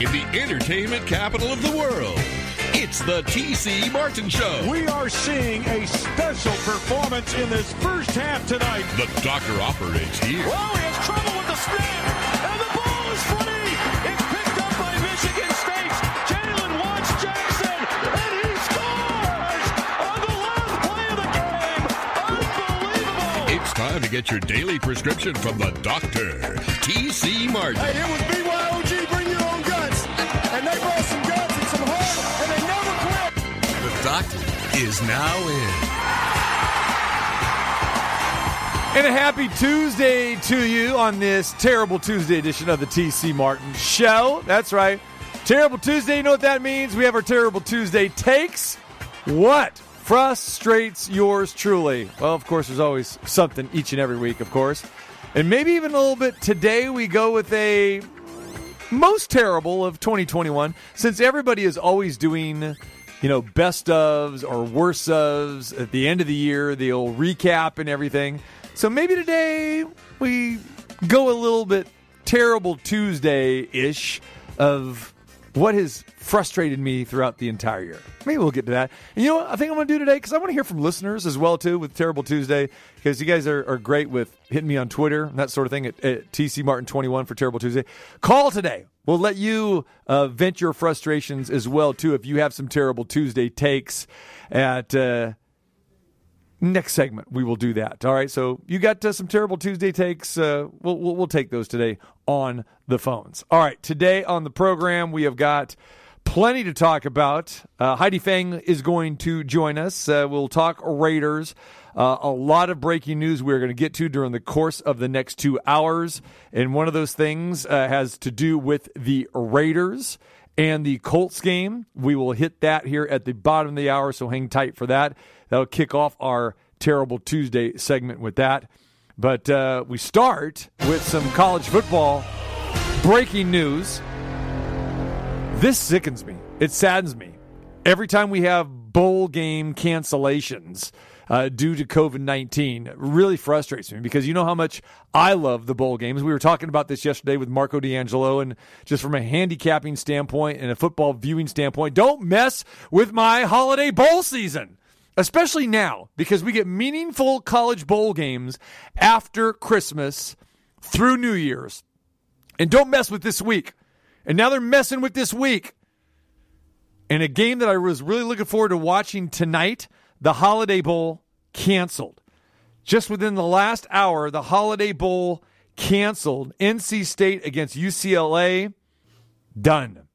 in the entertainment capital of the world. It's the TC Martin Show. We are seeing a special performance in this first half tonight. The doctor operates here. Oh, he has trouble with the snap, and the ball is free. It's picked up by Michigan State. Jalen Watts Jackson, and he scores on the last play of the game. Unbelievable. It's time to get your daily prescription from the doctor, TC Martin. Hey, it was BYOG, Doctor is now in. And a happy Tuesday to you on this terrible Tuesday edition of the TC Martin Show. That's right. Terrible Tuesday, you know what that means? We have our Terrible Tuesday takes. What frustrates yours truly? Well, of course, there's always something each and every week, of course. And maybe even a little bit today, we go with a most terrible of 2021 since everybody is always doing you know best ofs or worst ofs. At the end of the year they'll recap and everything. So maybe today we go a little bit terrible tuesday-ish of what has frustrated me throughout the entire year. Maybe we'll get to that. And you know what? I think i'm going to do today because i want to hear from listeners as well too with terrible tuesday because you guys are, are great with hitting me on twitter and that sort of thing at, at tc martin 21 for terrible tuesday. Call today We'll let you uh, vent your frustrations as well too if you have some terrible Tuesday takes. At uh, next segment, we will do that. All right. So you got uh, some terrible Tuesday takes. Uh, we'll, we'll we'll take those today on the phones. All right. Today on the program, we have got plenty to talk about. Uh, Heidi Fang is going to join us. Uh, we'll talk Raiders. Uh, a lot of breaking news we're going to get to during the course of the next two hours. And one of those things uh, has to do with the Raiders and the Colts game. We will hit that here at the bottom of the hour, so hang tight for that. That'll kick off our Terrible Tuesday segment with that. But uh, we start with some college football breaking news. This sickens me. It saddens me. Every time we have bowl game cancellations, uh, due to COVID 19 really frustrates me because you know how much I love the bowl games. We were talking about this yesterday with Marco D'Angelo, and just from a handicapping standpoint and a football viewing standpoint, don't mess with my holiday bowl season. Especially now, because we get meaningful college bowl games after Christmas through New Year's. And don't mess with this week. And now they're messing with this week. And a game that I was really looking forward to watching tonight the Holiday Bowl canceled. Just within the last hour, the Holiday Bowl canceled. NC State against UCLA, done.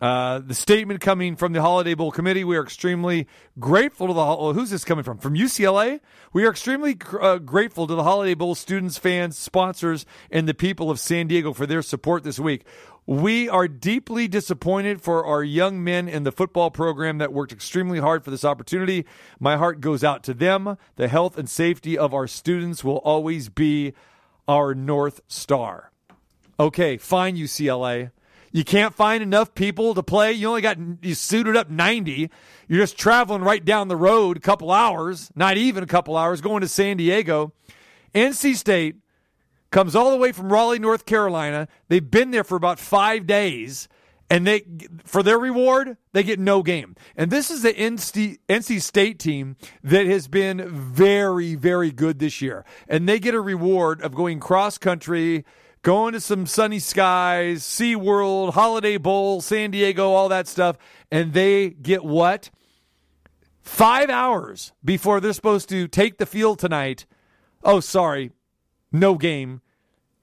Uh, the statement coming from the Holiday Bowl committee, we are extremely grateful to the. Who's this coming from? From UCLA? We are extremely uh, grateful to the Holiday Bowl students, fans, sponsors, and the people of San Diego for their support this week. We are deeply disappointed for our young men in the football program that worked extremely hard for this opportunity. My heart goes out to them. The health and safety of our students will always be our North Star. Okay, fine, UCLA. You can't find enough people to play. You only got you suited up 90. You're just traveling right down the road a couple hours, not even a couple hours, going to San Diego. NC State comes all the way from Raleigh, North Carolina. They've been there for about five days, and they for their reward they get no game. And this is the NC State team that has been very, very good this year, and they get a reward of going cross country. Going to some sunny skies, SeaWorld, Holiday Bowl, San Diego, all that stuff. And they get what? Five hours before they're supposed to take the field tonight. Oh, sorry, no game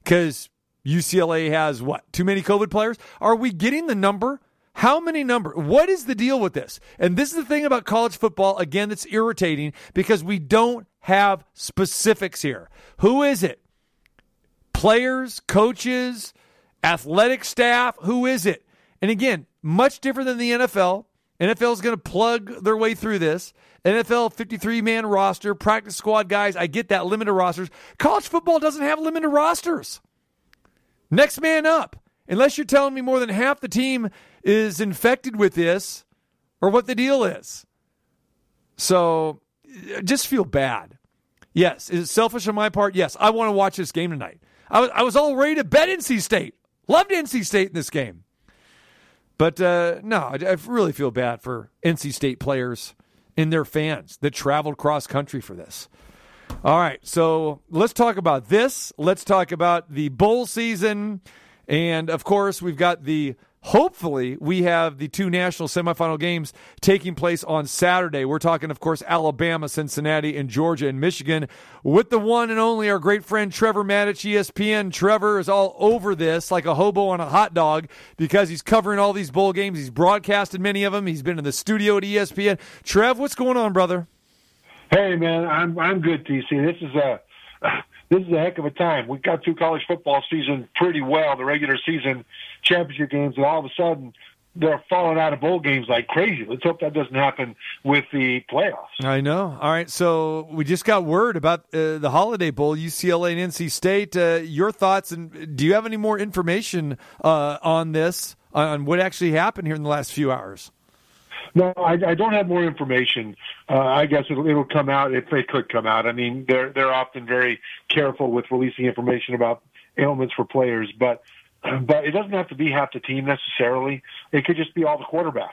because UCLA has what? Too many COVID players? Are we getting the number? How many number? What is the deal with this? And this is the thing about college football again that's irritating because we don't have specifics here. Who is it? Players, coaches, athletic staff, who is it? And again, much different than the NFL. NFL is going to plug their way through this. NFL 53 man roster, practice squad guys. I get that limited rosters. College football doesn't have limited rosters. Next man up. Unless you're telling me more than half the team is infected with this or what the deal is. So just feel bad. Yes. Is it selfish on my part? Yes. I want to watch this game tonight. I was, I was all ready to bet NC State. Loved NC State in this game. But uh, no, I, I really feel bad for NC State players and their fans that traveled cross country for this. All right, so let's talk about this. Let's talk about the bowl season. And of course, we've got the hopefully we have the two national semifinal games taking place on Saturday. We're talking, of course, Alabama, Cincinnati, and Georgia and Michigan with the one and only our great friend Trevor Matich, ESPN. Trevor is all over this like a hobo on a hot dog because he's covering all these bowl games. He's broadcasted many of them. He's been in the studio at ESPN. Trev, what's going on, brother? Hey man, I'm I'm good, TC. This is a this is a heck of a time. We got through college football season pretty well, the regular season championship games, and all of a sudden they're falling out of bowl games like crazy. Let's hope that doesn't happen with the playoffs. I know. All right, so we just got word about uh, the Holiday Bowl, UCLA and NC State. Uh, your thoughts, and do you have any more information uh, on this, on what actually happened here in the last few hours? No, I, I don't have more information. Uh, I guess it'll, it'll come out if it could come out. I mean, they're they're often very careful with releasing information about ailments for players, but but it doesn't have to be half the team necessarily. It could just be all the quarterbacks.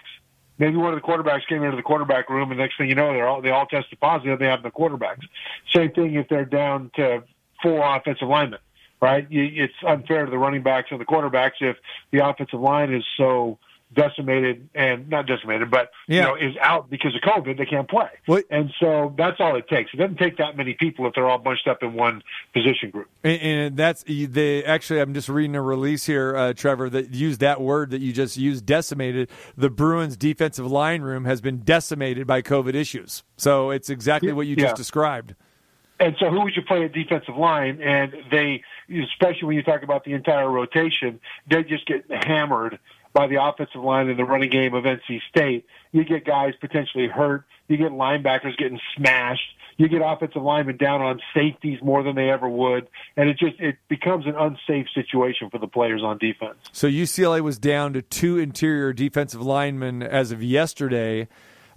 Maybe one of the quarterbacks came into the quarterback room, and next thing you know, they're all they all tested positive. They have the quarterbacks. Same thing if they're down to four offensive linemen, right? It's unfair to the running backs and the quarterbacks if the offensive line is so decimated and not decimated, but Yeah. you know is out because of COVID. They can't play, What- and so that's all it takes. It doesn't take that many people if they're all bunched up in one position group. And, and that's they actually. I'm just reading a release here, uh, Trevor, that used that word that you just used, decimated. The Bruins' defensive line room has been decimated by COVID issues. So it's exactly what you Yeah. just described. And so, who would you play at defensive line? And they, especially when you talk about the entire rotation, they just get hammered by the offensive line in the running game of NC State. You get guys potentially hurt. You get linebackers getting smashed. You get offensive linemen down on safeties more than they ever would, and it just it becomes an unsafe situation for the players on defense. So UCLA was down to two interior defensive linemen as of yesterday,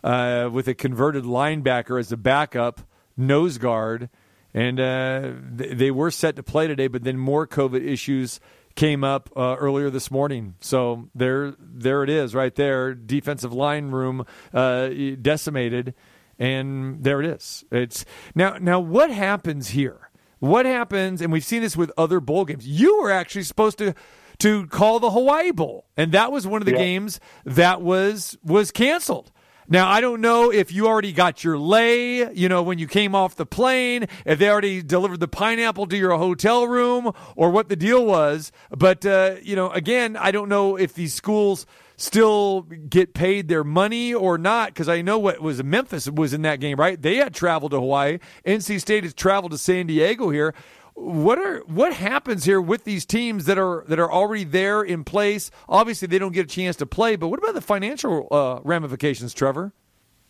uh, with a converted linebacker as a backup nose guard, and uh, they were set to play today, but then more COVID issues came up uh, earlier this morning. So there, there it is, right there, defensive line room uh, decimated, and there it is. It's now, now what happens here? What happens? And we've seen this with other bowl games. You were actually supposed to to call the Hawaii Bowl, and that was one of the Yeah. games that was was canceled. Now I don't know if you already got your lei, you know, when you came off the plane, if they already delivered the pineapple to your hotel room, or what the deal was. But uh, you know, again, I don't know if these schools still get paid their money or not because I know what was Memphis was in that game, right? They had traveled to Hawaii. NC State has traveled to San Diego here. What are what happens here with these teams that are that are already there in place? Obviously, they don't get a chance to play, but what about the financial uh, ramifications, Trevor?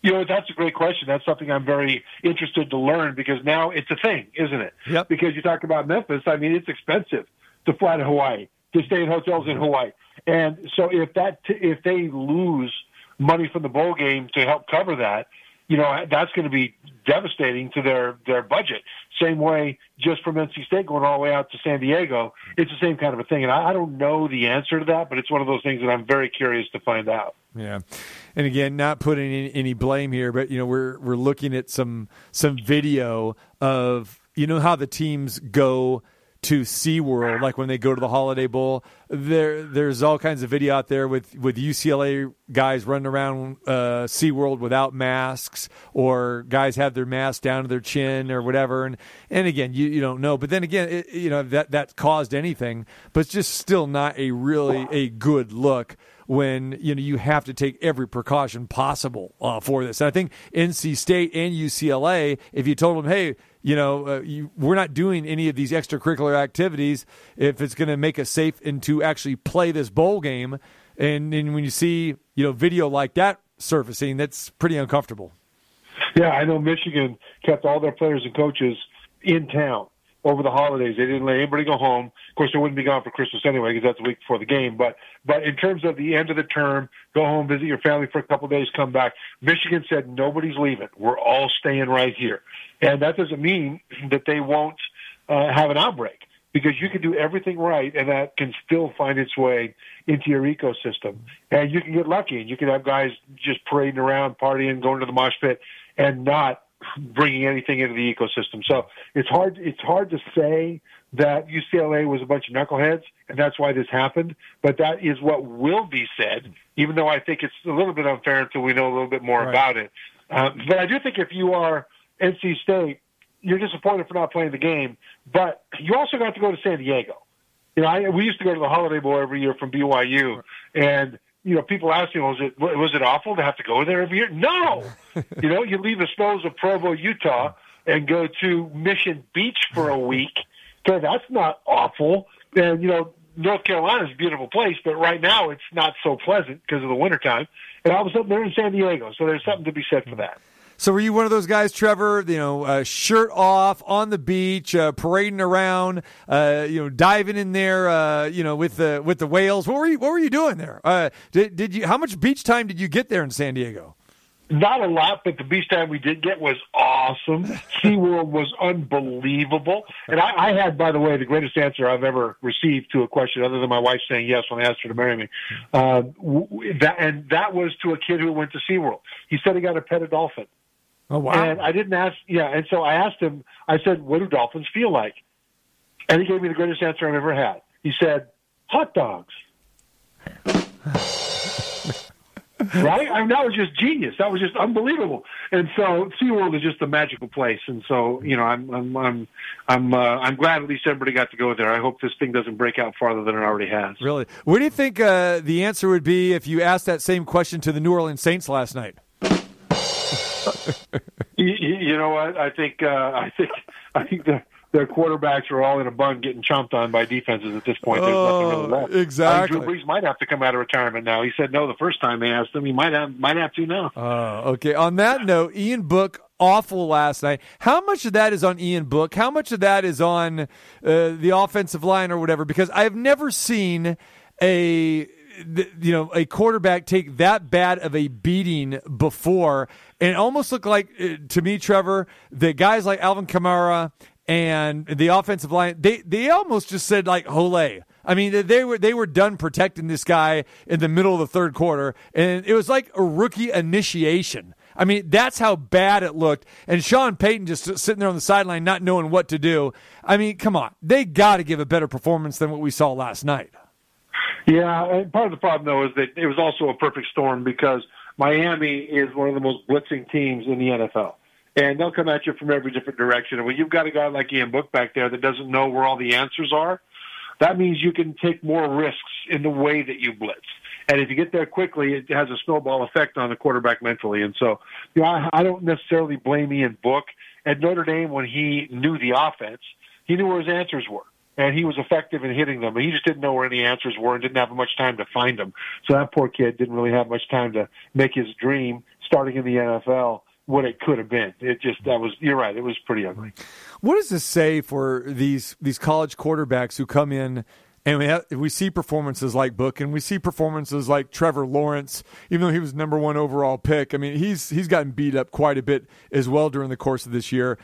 You know, that's a great question. That's something I'm very interested to learn because now it's a thing, isn't it? Yep. Because you talk about Memphis, I mean, it's expensive to fly to Hawaii, to stay in hotels in Hawaii. And so if that, if they lose money from the bowl game to help cover that, you know, that's going to be devastating to their, their budget. Same way, just from NC State going all the way out to San Diego, it's the same kind of a thing. And I, I don't know the answer to that, but it's one of those things that I'm very curious to find out. Yeah, and again, not putting any, any blame here, but you know we're we're looking at some some video of you know how the teams go to SeaWorld, like when they go to the Holiday Bowl. There, there's all kinds of video out there with, with UCLA guys running around uh, SeaWorld without masks, or guys have their mask down to their chin or whatever. And and again, you, you don't know. But then again, it, you know that that caused anything, but it's just still not a really a good look when you know you have to take every precaution possible uh, for this. And I think NC State and UCLA, if you told them, hey, you know, uh, you, we're not doing any of these extracurricular activities if it's going to make us safe and to actually play this bowl game, and, and when you see you know video like that surfacing, that's pretty uncomfortable. Yeah, I know Michigan kept all their players and coaches in town over the holidays. They didn't let anybody go home. Of course, they wouldn't be gone for Christmas anyway because that's the week before the game. But but in terms of the end of the term, go home, visit your family for a couple of days, come back. Michigan said nobody's leaving. We're all staying right here, and that doesn't mean that they won't uh, have an outbreak. because you can do everything right and that can still find its way into your ecosystem. And you can get lucky and you can have guys just parading around, partying, going to the mosh pit and not bringing anything into the ecosystem. So it's hard, it's hard to say that UCLA was a bunch of knuckleheads and that's why this happened. But that is what will be said, even though I think it's a little bit unfair until we know a little bit more Right. about it. Um, but I do think if you are NC State, you're disappointed for not playing the game, but you also got to go to San Diego. You know, I, we used to go to the Holiday Bowl every year from BYU, and you know, people ask me, was it was it awful to have to go there every year? No, you know, you leave the snows of Provo, Utah, and go to Mission Beach for a week. Okay, that's not awful. And you know, North Carolina is a beautiful place, but right now it's not so pleasant because of the wintertime. And all of a sudden they're in San Diego, so there's something to be said for that. So were you one of those guys, Trevor? You know, uh, shirt off on the beach, uh, parading around, uh, you know, diving in there, uh, you know, with the with the whales. What were you What were you doing there? Uh, did did you? How much beach time did you get there in San Diego? Not a lot, but the beach time we did get was awesome. SeaWorld was unbelievable. And I, I had, by the way, the greatest answer I've ever received to a question other than my wife saying yes when I asked her to marry me. Uh, that, and that was to a kid who went to SeaWorld. He said he got to pet a dolphin. Oh wow! And I didn't ask, yeah. And so I asked him, I said, what do dolphins feel like? And he gave me the greatest answer I've ever had. He said, hot dogs. right? I mean, that was just genius. That was just unbelievable. And so SeaWorld is just a magical place. And so, you know, I'm, I'm, I'm, I'm, uh, I'm glad at least everybody got to go there. I hope this thing doesn't break out farther than it already has. Really? What do you think uh, the answer would be if you asked that same question to the New Orleans Saints last night? You, you know what? I think, uh, I think, I think the, their quarterbacks are all in a bun getting chomped on by defenses at this point. There's nothing really Oh, left. exactly. I Drew Brees might have to come out of retirement now. He said no the first time they asked him. He might have might have to now. Oh, okay. On that note, Ian Book awful last night. How much of that is on Ian Book? How much of that is on uh, the offensive line or whatever? Because I've never seen a you know a quarterback take that bad of a beating before, and it almost looked like uh, to me, Trevor, that guys like Alvin Kamara and the offensive line they they almost just said like "Hole." I mean, they were they were done protecting this guy in the middle of the third quarter, and it was like a rookie initiation. I mean, that's how bad it looked. And Sean Payton just sitting there on the sideline, not knowing what to do. I mean, come on, they got to give a better performance than what we saw last night. Yeah, part of the problem though is that it was also a perfect storm because Miami is one of the most blitzing teams in the NFL. And they'll come at you from every different direction. And when you've got a guy like Ian Book back there that doesn't know where all the answers are, that means you can take more risks in the way that you blitz. And if you get there quickly, it has a snowball effect on the quarterback mentally. And so, you know, I, I don't necessarily blame Ian Book. At Notre Dame, when he knew the offense, he knew where his answers were. And he was effective in hitting them. But he just didn't know where any answers were and didn't have much time to find them. So that poor kid didn't really have much time to make his dream starting in the NFL what it could have been. It just, that was, you're right, it was pretty ugly. What does this say for these these college quarterbacks who come in and we have, we see performances like Book and we see performances like Trevor Lawrence, even though he was number one overall pick. I mean, he's he's gotten beat up quite a bit as well during the course of this year.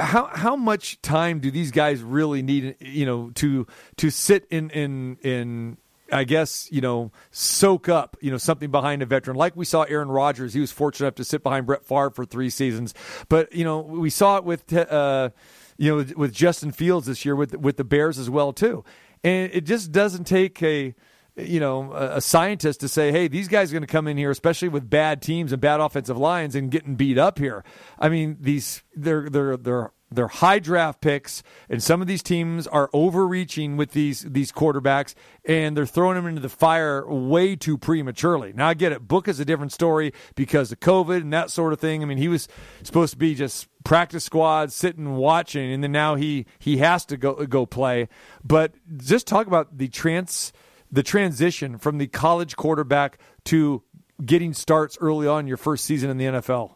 How how much time do these guys really need? You know, to to sit in in in I guess, you know, soak up, you know, something behind a veteran. Like we saw Aaron Rodgers. He was fortunate enough to sit behind Brett Favre for three seasons. But, you know, we saw it with, uh, you know, with, Justin Fields this year with, with the Bears as well, too. And it just doesn't take a, you know, a, scientist to say, hey, these guys are going to come in here, especially with bad teams and bad offensive lines and getting beat up here. I mean, these, they're, they're, they're, they're high draft picks, and some of these teams are overreaching with these these quarterbacks, and they're throwing them into the fire way too prematurely. Now I get it. Book is a different story because of COVID and that sort of thing. I mean, he was supposed to be just practice squad, sitting watching, and then now he he has to go go play. But just talk about the trans the transition from the college quarterback to getting starts early on your first season in the NFL.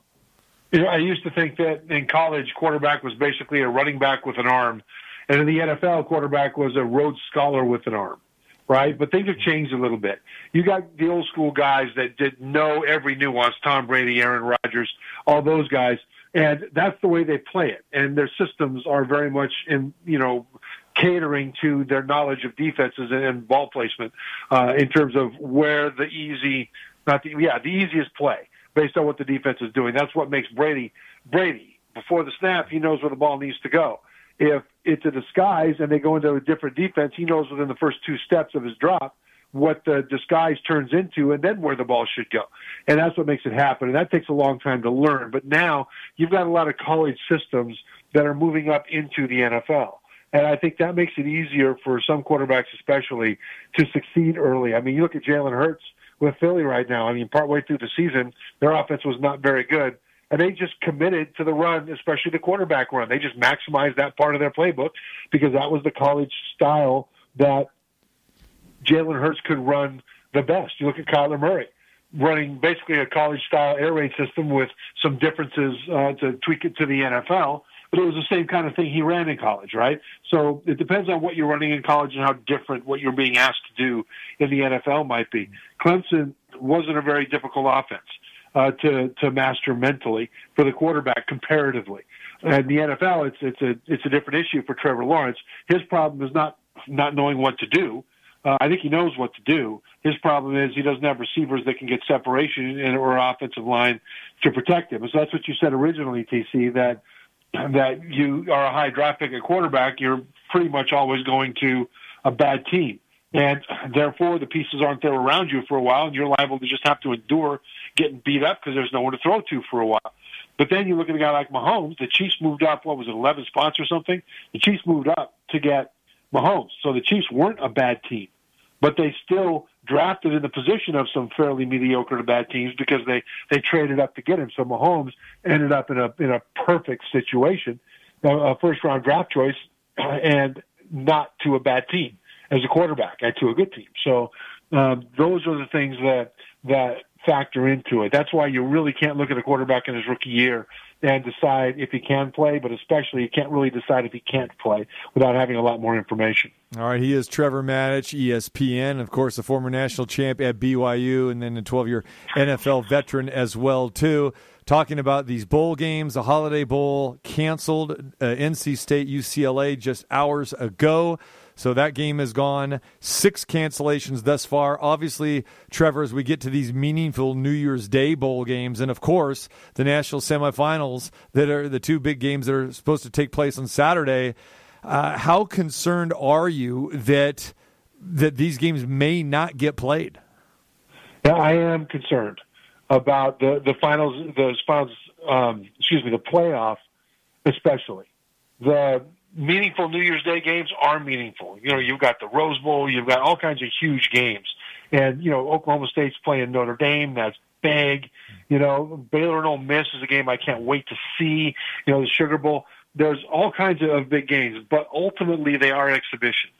You know, I used to think that in college, quarterback was basically a running back with an arm, and in the NFL, quarterback was a Rhodes Scholar with an arm, right? But things have changed a little bit. You got the old school guys that did know every nuance: Tom Brady, Aaron Rodgers, all those guys, and that's the way they play it. And their systems are very much in, you know, catering to their knowledge of defenses and, ball placement uh, in terms of where the easy, not the yeah, the easiest play based on what the defense is doing. That's what makes Brady Brady. Before the snap, he knows where the ball needs to go. If it's a disguise and they go into a different defense, he knows within the first two steps of his drop what the disguise turns into and then where the ball should go. And that's what makes it happen. And that takes a long time to learn. But now you've got a lot of college systems that are moving up into the NFL. And I think that makes it easier for some quarterbacks, especially, to succeed early. I mean, you look at Jalen Hurts with Philly right now. I mean, partway through the season, their offense was not very good. And they just committed to the run, especially the quarterback run. They just maximized that part of their playbook because that was the college style that Jalen Hurts could run the best. You look at Kyler Murray running basically a college style air raid system with some differences uh, to tweak it to the NFL but it was the same kind of thing he ran in college, right? So it depends on what you're running in college and how different what you're being asked to do in the NFL might be. Clemson wasn't a very difficult offense uh, to to master mentally for the quarterback comparatively. And the NFL, it's it's a it's a different issue for Trevor Lawrence. His problem is not not knowing what to do. Uh, Uh, I think he knows what to do. His problem is he doesn't have receivers that can get separation in, or offensive line to protect him. So that's what you said originally, TC. That that you are a high draft pick at quarterback, you're pretty much always going to a bad team. And therefore, the pieces aren't there around you for a while, and you're liable to just have to endure getting beat up because there's no one to throw to for a while. But then you look at a guy like Mahomes. The Chiefs moved up. What was it, 11 spots or something? The Chiefs moved up to get Mahomes. So the Chiefs weren't a bad team, but they still drafted in the position of some fairly mediocre to bad teams because they they traded up to get him. So Mahomes ended up in a in a perfect situation, a first round draft choice, and not to a bad team as a quarterback, and to a good team. So um, those are the things that that factor into it. That's why you really can't look at a quarterback in his rookie year and decide if he can play, but especially he can't really decide if he can't play without having a lot more information. All right, he is Trevor Matich, ESPN, of course, a former national champ at BYU, and then a 12-year NFL veteran as well too. Talking about these bowl games, the Holiday Bowl canceled, uh, NC State, UCLA just hours ago. So that game is gone. Six cancellations thus far. Obviously, Trevor, as we get to these meaningful New Year's Day bowl games, and of course, the national semifinals that are the two big games that are supposed to take place on Saturday. Uh, how concerned are you that that these games may not get played? Yeah, I am concerned about the the finals. The finals, um, excuse me, the playoff, especially the meaningful New Year's Day games are meaningful. You know, you've got the Rose Bowl, you've got all kinds of huge games. And, you know, Oklahoma State's playing Notre Dame, that's big. You know, Baylor and Ole Miss is a game I can't wait to see. You know, the Sugar Bowl. There's all kinds of big games, but ultimately they are exhibitions.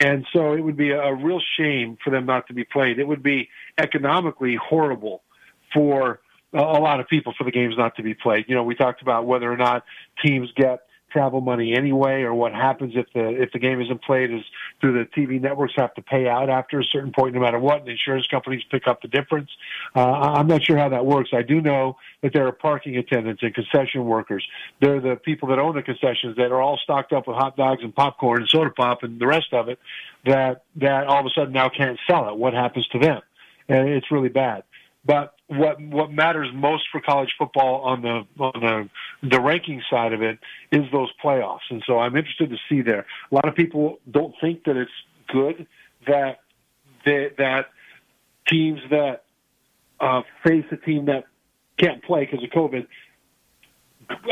And so it would be a real shame for them not to be played. It would be economically horrible for a lot of people for the games not to be played. You know, we talked about whether or not teams get travel money anyway, or what happens if the if the game isn't played is do the TV networks have to pay out after a certain point, no matter what, and insurance companies pick up the difference. Uh, I'm not sure how that works. I do know that there are parking attendants and concession workers. They're the people that own the concessions that are all stocked up with hot dogs and popcorn and soda pop and the rest of it. That that all of a sudden now can't sell it. What happens to them? And it's really bad. But what what matters most for college football on the on the the ranking side of it is those playoffs, and so I'm interested to see there. A lot of people don't think that it's good that that, that teams that uh, face a team that can't play because of COVID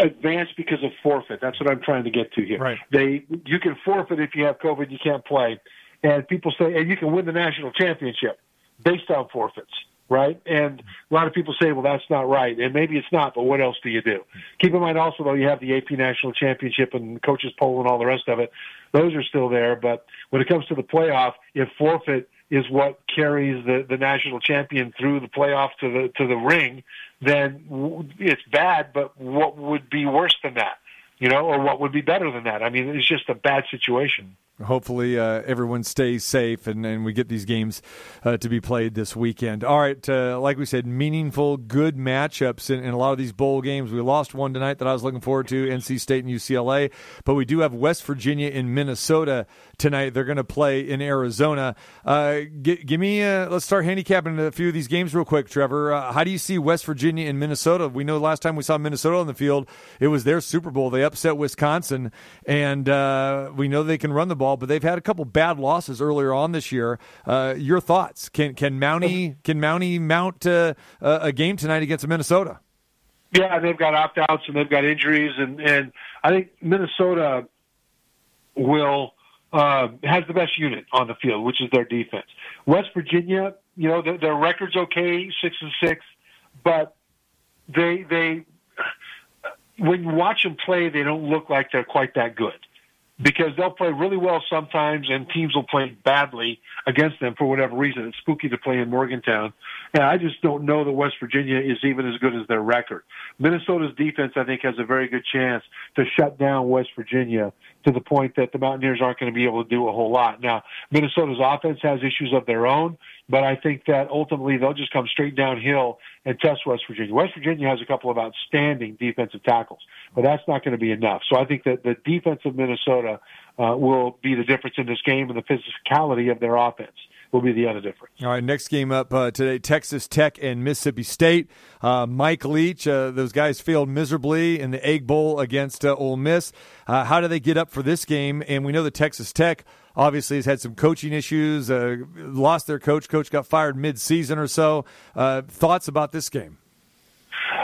advance because of forfeit. That's what I'm trying to get to here. Right. They you can forfeit if you have COVID, you can't play, and people say, and you can win the national championship based on forfeits right? And a lot of people say, well, that's not right. And maybe it's not, but what else do you do? Keep in mind also, though, you have the AP National Championship and coaches poll and all the rest of it. Those are still there. But when it comes to the playoff, if forfeit is what carries the, the national champion through the playoff to the, to the ring, then it's bad, but what would be worse than that? You know, or what would be better than that? I mean, it's just a bad situation. Hopefully uh, everyone stays safe and, and we get these games uh, to be played this weekend. All right, uh, like we said, meaningful, good matchups in, in, a lot of these bowl games. We lost one tonight that I was looking forward to, NC State and UCLA, but we do have West Virginia in Minnesota tonight. They're going to play in Arizona. Uh, g- give me, uh, let's start handicapping a few of these games real quick, Trevor. Uh, how do you see West Virginia and Minnesota? We know the last time we saw Minnesota on the field, it was their Super Bowl. They upset Wisconsin, and we know they can run the ball but they've had a couple bad losses earlier on this year. Uh, your thoughts? Can can Mountie can Mountie mount uh, a game tonight against Minnesota? Yeah, they've got opt outs and they've got injuries, and and I think Minnesota will uh, has the best unit on the field, which is their defense. West Virginia, you know, their, their record's okay, six and six, but they they when you watch them play, they don't look like they're quite that good because they'll play really well sometimes and teams will play badly against them for whatever reason. It's spooky to play in Morgantown. And I just don't know that West Virginia is even as good as their record. Minnesota's defense, I think, has a very good chance to shut down West Virginia to the point that the Mountaineers aren't going to be able to do a whole lot. Now, Minnesota's offense has issues of their own, but I think that ultimately they'll just come straight downhill and test West Virginia. West Virginia has a couple of outstanding defensive tackles, but that's not going to be enough. So I think that the defense of Minnesota uh, will be the difference in this game and the physicality of their offense will be the other difference. All right, next game up uh, today: Texas Tech and Mississippi State. Uh, Mike Leach, uh, those guys failed miserably in the Egg Bowl against uh, Ole Miss. Uh, how do they get up for this game? And we know that Texas Tech obviously has had some coaching issues, uh, lost their coach. Coach got fired mid-season or so. thoughts about this game?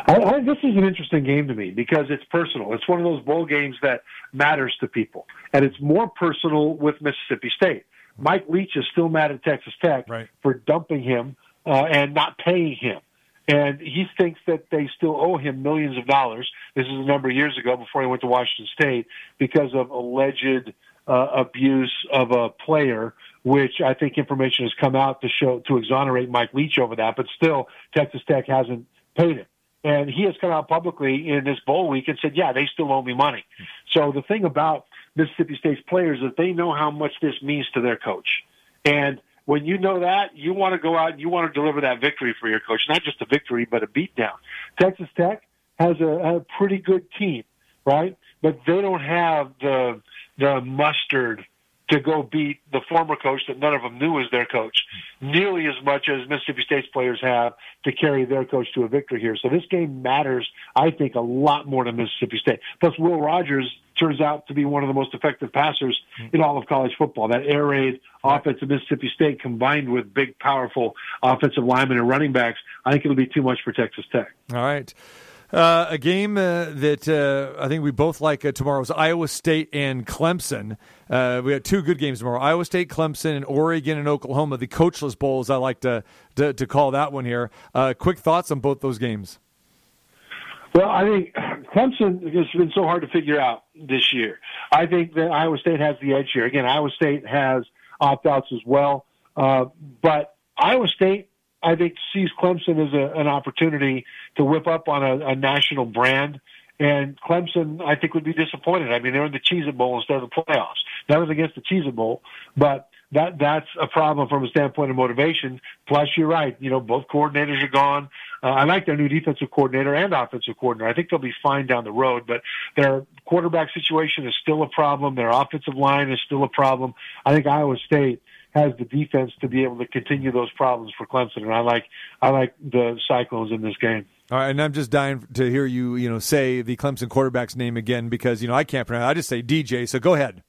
I, I, this is an interesting game to me because it's personal. It's one of those bowl games that matters to people, and it's more personal with Mississippi State. Mike Leach is still mad at Texas Tech right. for dumping him uh, and not paying him. And he thinks that they still owe him millions of dollars. This is a number of years ago before he went to Washington State because of alleged uh, abuse of a player, which I think information has come out to show to exonerate Mike Leach over that. But still, Texas Tech hasn't paid him. And he has come out publicly in this bowl week and said, yeah, they still owe me money. So the thing about Mississippi State's players that they know how much this means to their coach. And when you know that, you want to go out and you want to deliver that victory for your coach, not just a victory, but a beatdown. Texas Tech has a, a pretty good team, right? But they don't have the the mustard to go beat the former coach that none of them knew was their coach nearly as much as Mississippi State's players have to carry their coach to a victory here. So this game matters, I think, a lot more to Mississippi State. Plus, Will Rogers turns out to be one of the most effective passers in all of college football. That air raid offense of Mississippi State combined with big, powerful offensive linemen and running backs, I think it'll be too much for Texas Tech. All right. Uh, a game uh, that uh, I think we both like uh, tomorrow is Iowa State and Clemson. Uh, we got two good games tomorrow: Iowa State, Clemson, and Oregon and Oklahoma. The coachless bowls, I like to to, to call that one here. Uh, quick thoughts on both those games. Well, I think Clemson has been so hard to figure out this year. I think that Iowa State has the edge here. Again, Iowa State has opt outs as well, but Iowa State I think sees Clemson as a, an opportunity to whip up on a, a national brand. And Clemson, I think, would be disappointed. I mean, they're in the Cheez It Bowl instead of the playoffs. Nothing against the Cheez It Bowl, but that that's a problem from a standpoint of motivation. Plus, you're right. You know, both coordinators are gone. Uh, I like their new defensive coordinator and offensive coordinator. I think they'll be fine down the road, but their quarterback situation is still a problem. Their offensive line is still a problem. I think Iowa State has the defense to be able to continue those problems for Clemson. And I like I like the Cyclones in this game. All right, and I'm just dying to hear you, you know, say the Clemson quarterback's name again because you know I can't pronounce. It. I just say DJ. So go ahead.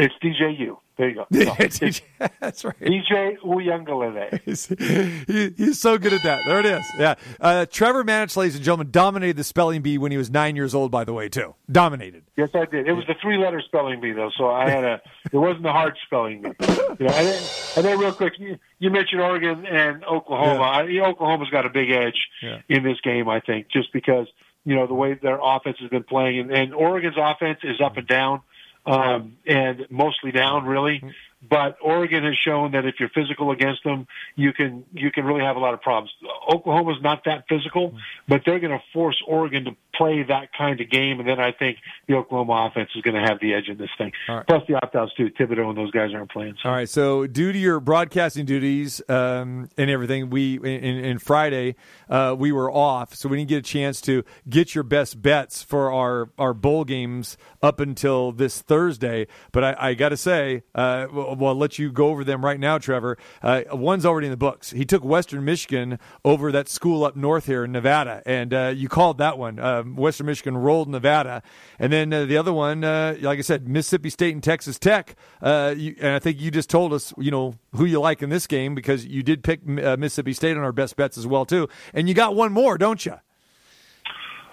It's DJU. There you go. That's right. DJ Uiagalelei. he's, he, he's so good at that. There it is. Yeah. Uh, Trevor Matich, ladies and gentlemen, dominated the spelling bee when he was nine years old, by the way, too. Dominated. Yes, I did. It was the three letter spelling bee, though, so I had a, it wasn't a hard spelling bee. You know, and, then, and then, real quick, you, you mentioned Oregon and Oklahoma. Yeah. I, Oklahoma's got a big edge yeah. in this game, I think, just because, you know, the way their offense has been playing. And, and Oregon's offense is up and down um, and mostly down really. But Oregon has shown that if you're physical against them, you can you can really have a lot of problems. Oklahoma's not that physical, but they're going to force Oregon to play that kind of game, and then I think the Oklahoma offense is going to have the edge in this thing. right. Plus the opt-outs too. Thibodeaux and those guys aren't playing. So. All right. So, due to your broadcasting duties um, and everything, we in, in Friday uh, we were off, so we didn't get a chance to get your best bets for our our bowl games up until this Thursday. But I, I got to say, uh, well, well, I'll let you go over them right now, Trevor. Uh, one's already in the books. He took Western Michigan over that school up north here in Nevada, and uh, you called that one. Um, Western Michigan rolled Nevada, and then uh, the other one, uh, like I said, Mississippi State and Texas Tech. Uh, you, and I think you just told us, you know, who you like in this game because you did pick Mississippi State on our best bets as well too, and you got one more, don't you?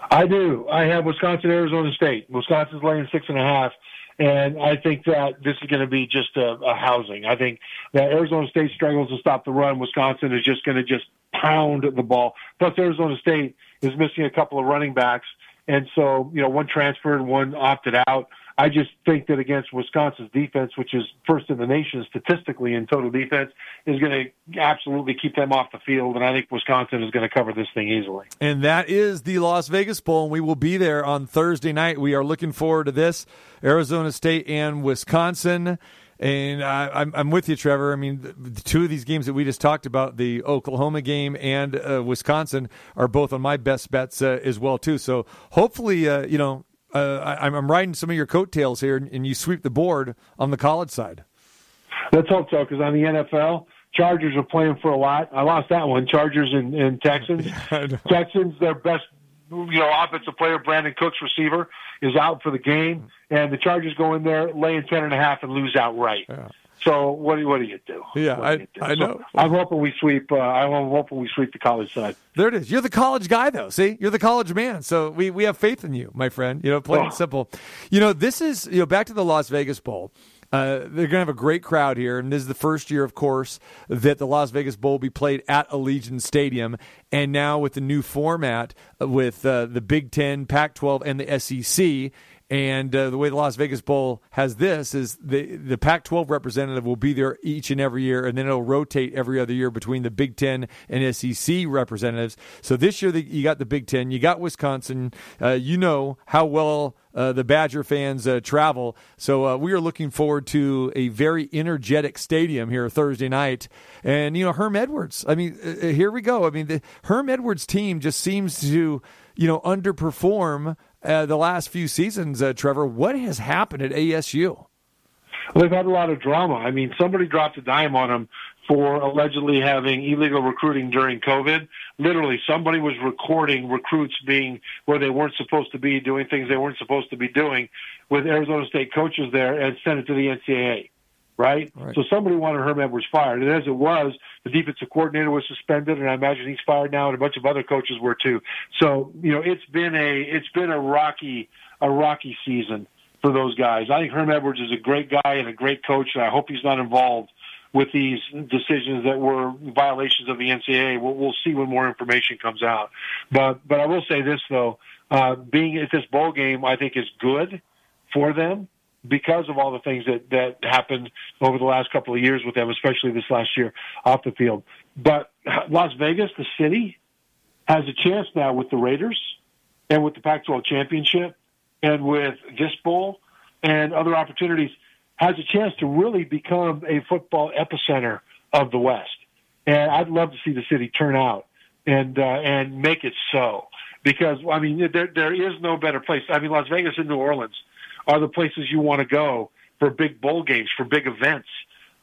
I do. I have Wisconsin, Arizona State. Wisconsin's laying six and a half, and I think that this is going to be just a, a housing. I think that Arizona State struggles to stop the run. Wisconsin is just going to just pound the ball. Plus, Arizona State is missing a couple of running backs, and so you know one transferred, one opted out. I just think that against Wisconsin's defense, which is first in the nation statistically in total defense, is going to absolutely keep them off the field. And I think Wisconsin is going to cover this thing easily. And that is the Las Vegas Bowl, and we will be there on Thursday night. We are looking forward to this Arizona State and Wisconsin. And I, I'm, I'm with you, Trevor. I mean, the, the two of these games that we just talked about, the Oklahoma game and uh, Wisconsin, are both on my best bets uh, as well too. So hopefully, uh, you know, uh, I, I'm riding some of your coattails here, and, and you sweep the board on the college side. Let's hope so, because on the NFL, Chargers are playing for a lot. I lost that one. Chargers and, and Texans. Texans, their best, you know, offensive player, Brandin Cooks, receiver, is out for the game, and the Chargers go in there, laying ten and a half, and lose outright. Yeah. So what do what do you do? Yeah, What do you I- do? I So know. I'm hoping we sweep. Uh, I'm hoping we sweep the college side. There it is. You're the college guy, though. See, you're the college man. So we, we have faith in you, my friend. You know, plain and Oh. simple. You know, this is you know back to the Las Vegas Bowl. Uh, they're going to have a great crowd here, and this is the first year, of course, that the Las Vegas Bowl will be played at Allegiant Stadium. And now with the new format, uh, with uh, the Big Ten, Pac-12, and the SEC, and uh, the way the Las Vegas Bowl has this is the the Pac-12 representative will be there each and every year, and then it'll rotate every other year between the Big Ten and SEC representatives. So this year the, you got the Big Ten, you got Wisconsin. Uh, you know how well uh, the Badger fans uh, travel. So uh, we are looking forward to a very energetic stadium here Thursday night. And you know Herm Edwards. I mean, uh, uh, here we go. I mean, the Herm Edwards team just seems to you know underperform uh, the last few seasons. Uh, Trevor, what has happened at ASU? Well, they've had a lot of drama. I mean, somebody dropped a dime on them for allegedly having illegal recruiting during COVID. Literally, somebody was recording recruits being where they weren't supposed to be, doing things they weren't supposed to be doing with Arizona State coaches there and sent it to the NCAA. Right? Right. So somebody wanted Herm Edwards fired. And as it was, the defensive coordinator was suspended and I imagine he's fired now and a bunch of other coaches were too. So, you know, it's been a it's been a rocky a rocky season for those guys. I think Herm Edwards is a great guy and a great coach, and I hope he's not involved with these decisions that were violations of the NCAA. We'll, we'll see when more information comes out. But but I will say this though, uh, being at this bowl game, I think is good for them because of all the things that that happened over the last couple of years with them, especially this last year off the field. But Las Vegas, the city, has a chance now with the Raiders and with the Pac-12 championship and with this bowl and other opportunities has a chance to really become a football epicenter of the West. And I'd love to see the city turn out and uh, and make it so because I mean there there is no better place. I mean Las Vegas and New Orleans are the places you want to go for big bowl games, for big events.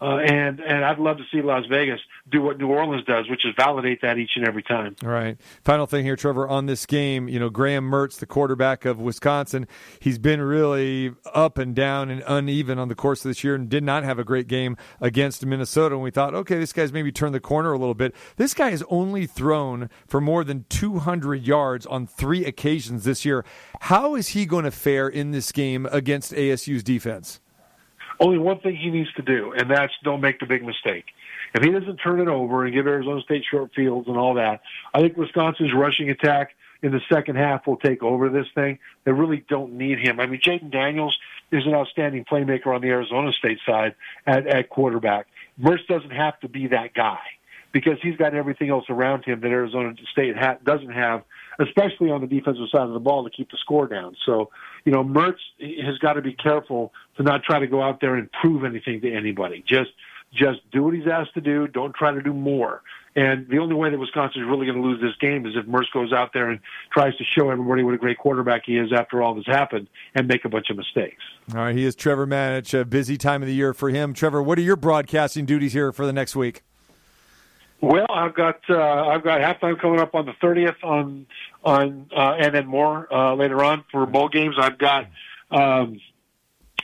Uh, and and I'd love to see Las Vegas do what New Orleans does, which is validate that each and every time. All right. Final thing here, Trevor, on this game. You know, Graham Mertz, the quarterback of Wisconsin, he's been really up and down and uneven on the course of this year and did not have a great game against Minnesota. And we thought, okay, this guy's maybe turned the corner a little bit. This guy has only thrown for more than 200 yards on three occasions this year. How is he going to fare in this game against ASU's defense? Only one thing he needs to do, and that's don't make the big mistake. If he doesn't turn it over and give Arizona State short fields and all that, I think Wisconsin's rushing attack in the second half will take over this thing. They really don't need him. I mean, Jayden Daniels is an outstanding playmaker on the Arizona State side at, at quarterback. Mertz doesn't have to be that guy because he's got everything else around him that Arizona State ha- doesn't have, especially on the defensive side of the ball to keep the score down. So, you know, Mertz has got to be careful to not try to go out there and prove anything to anybody. Just just do what he's asked to do. Don't try to do more. And the only way that Wisconsin is really going to lose this game is if Mertz goes out there and tries to show everybody what a great quarterback he is after all this happened and make a bunch of mistakes. All right, he is Trevor Matich. A busy time of the year for him. Trevor, what are your broadcasting duties here for the next week? Well, I've got uh, I've got halftime coming up on the thirtieth on on uh, and then more uh, later on for bowl games. I've got um,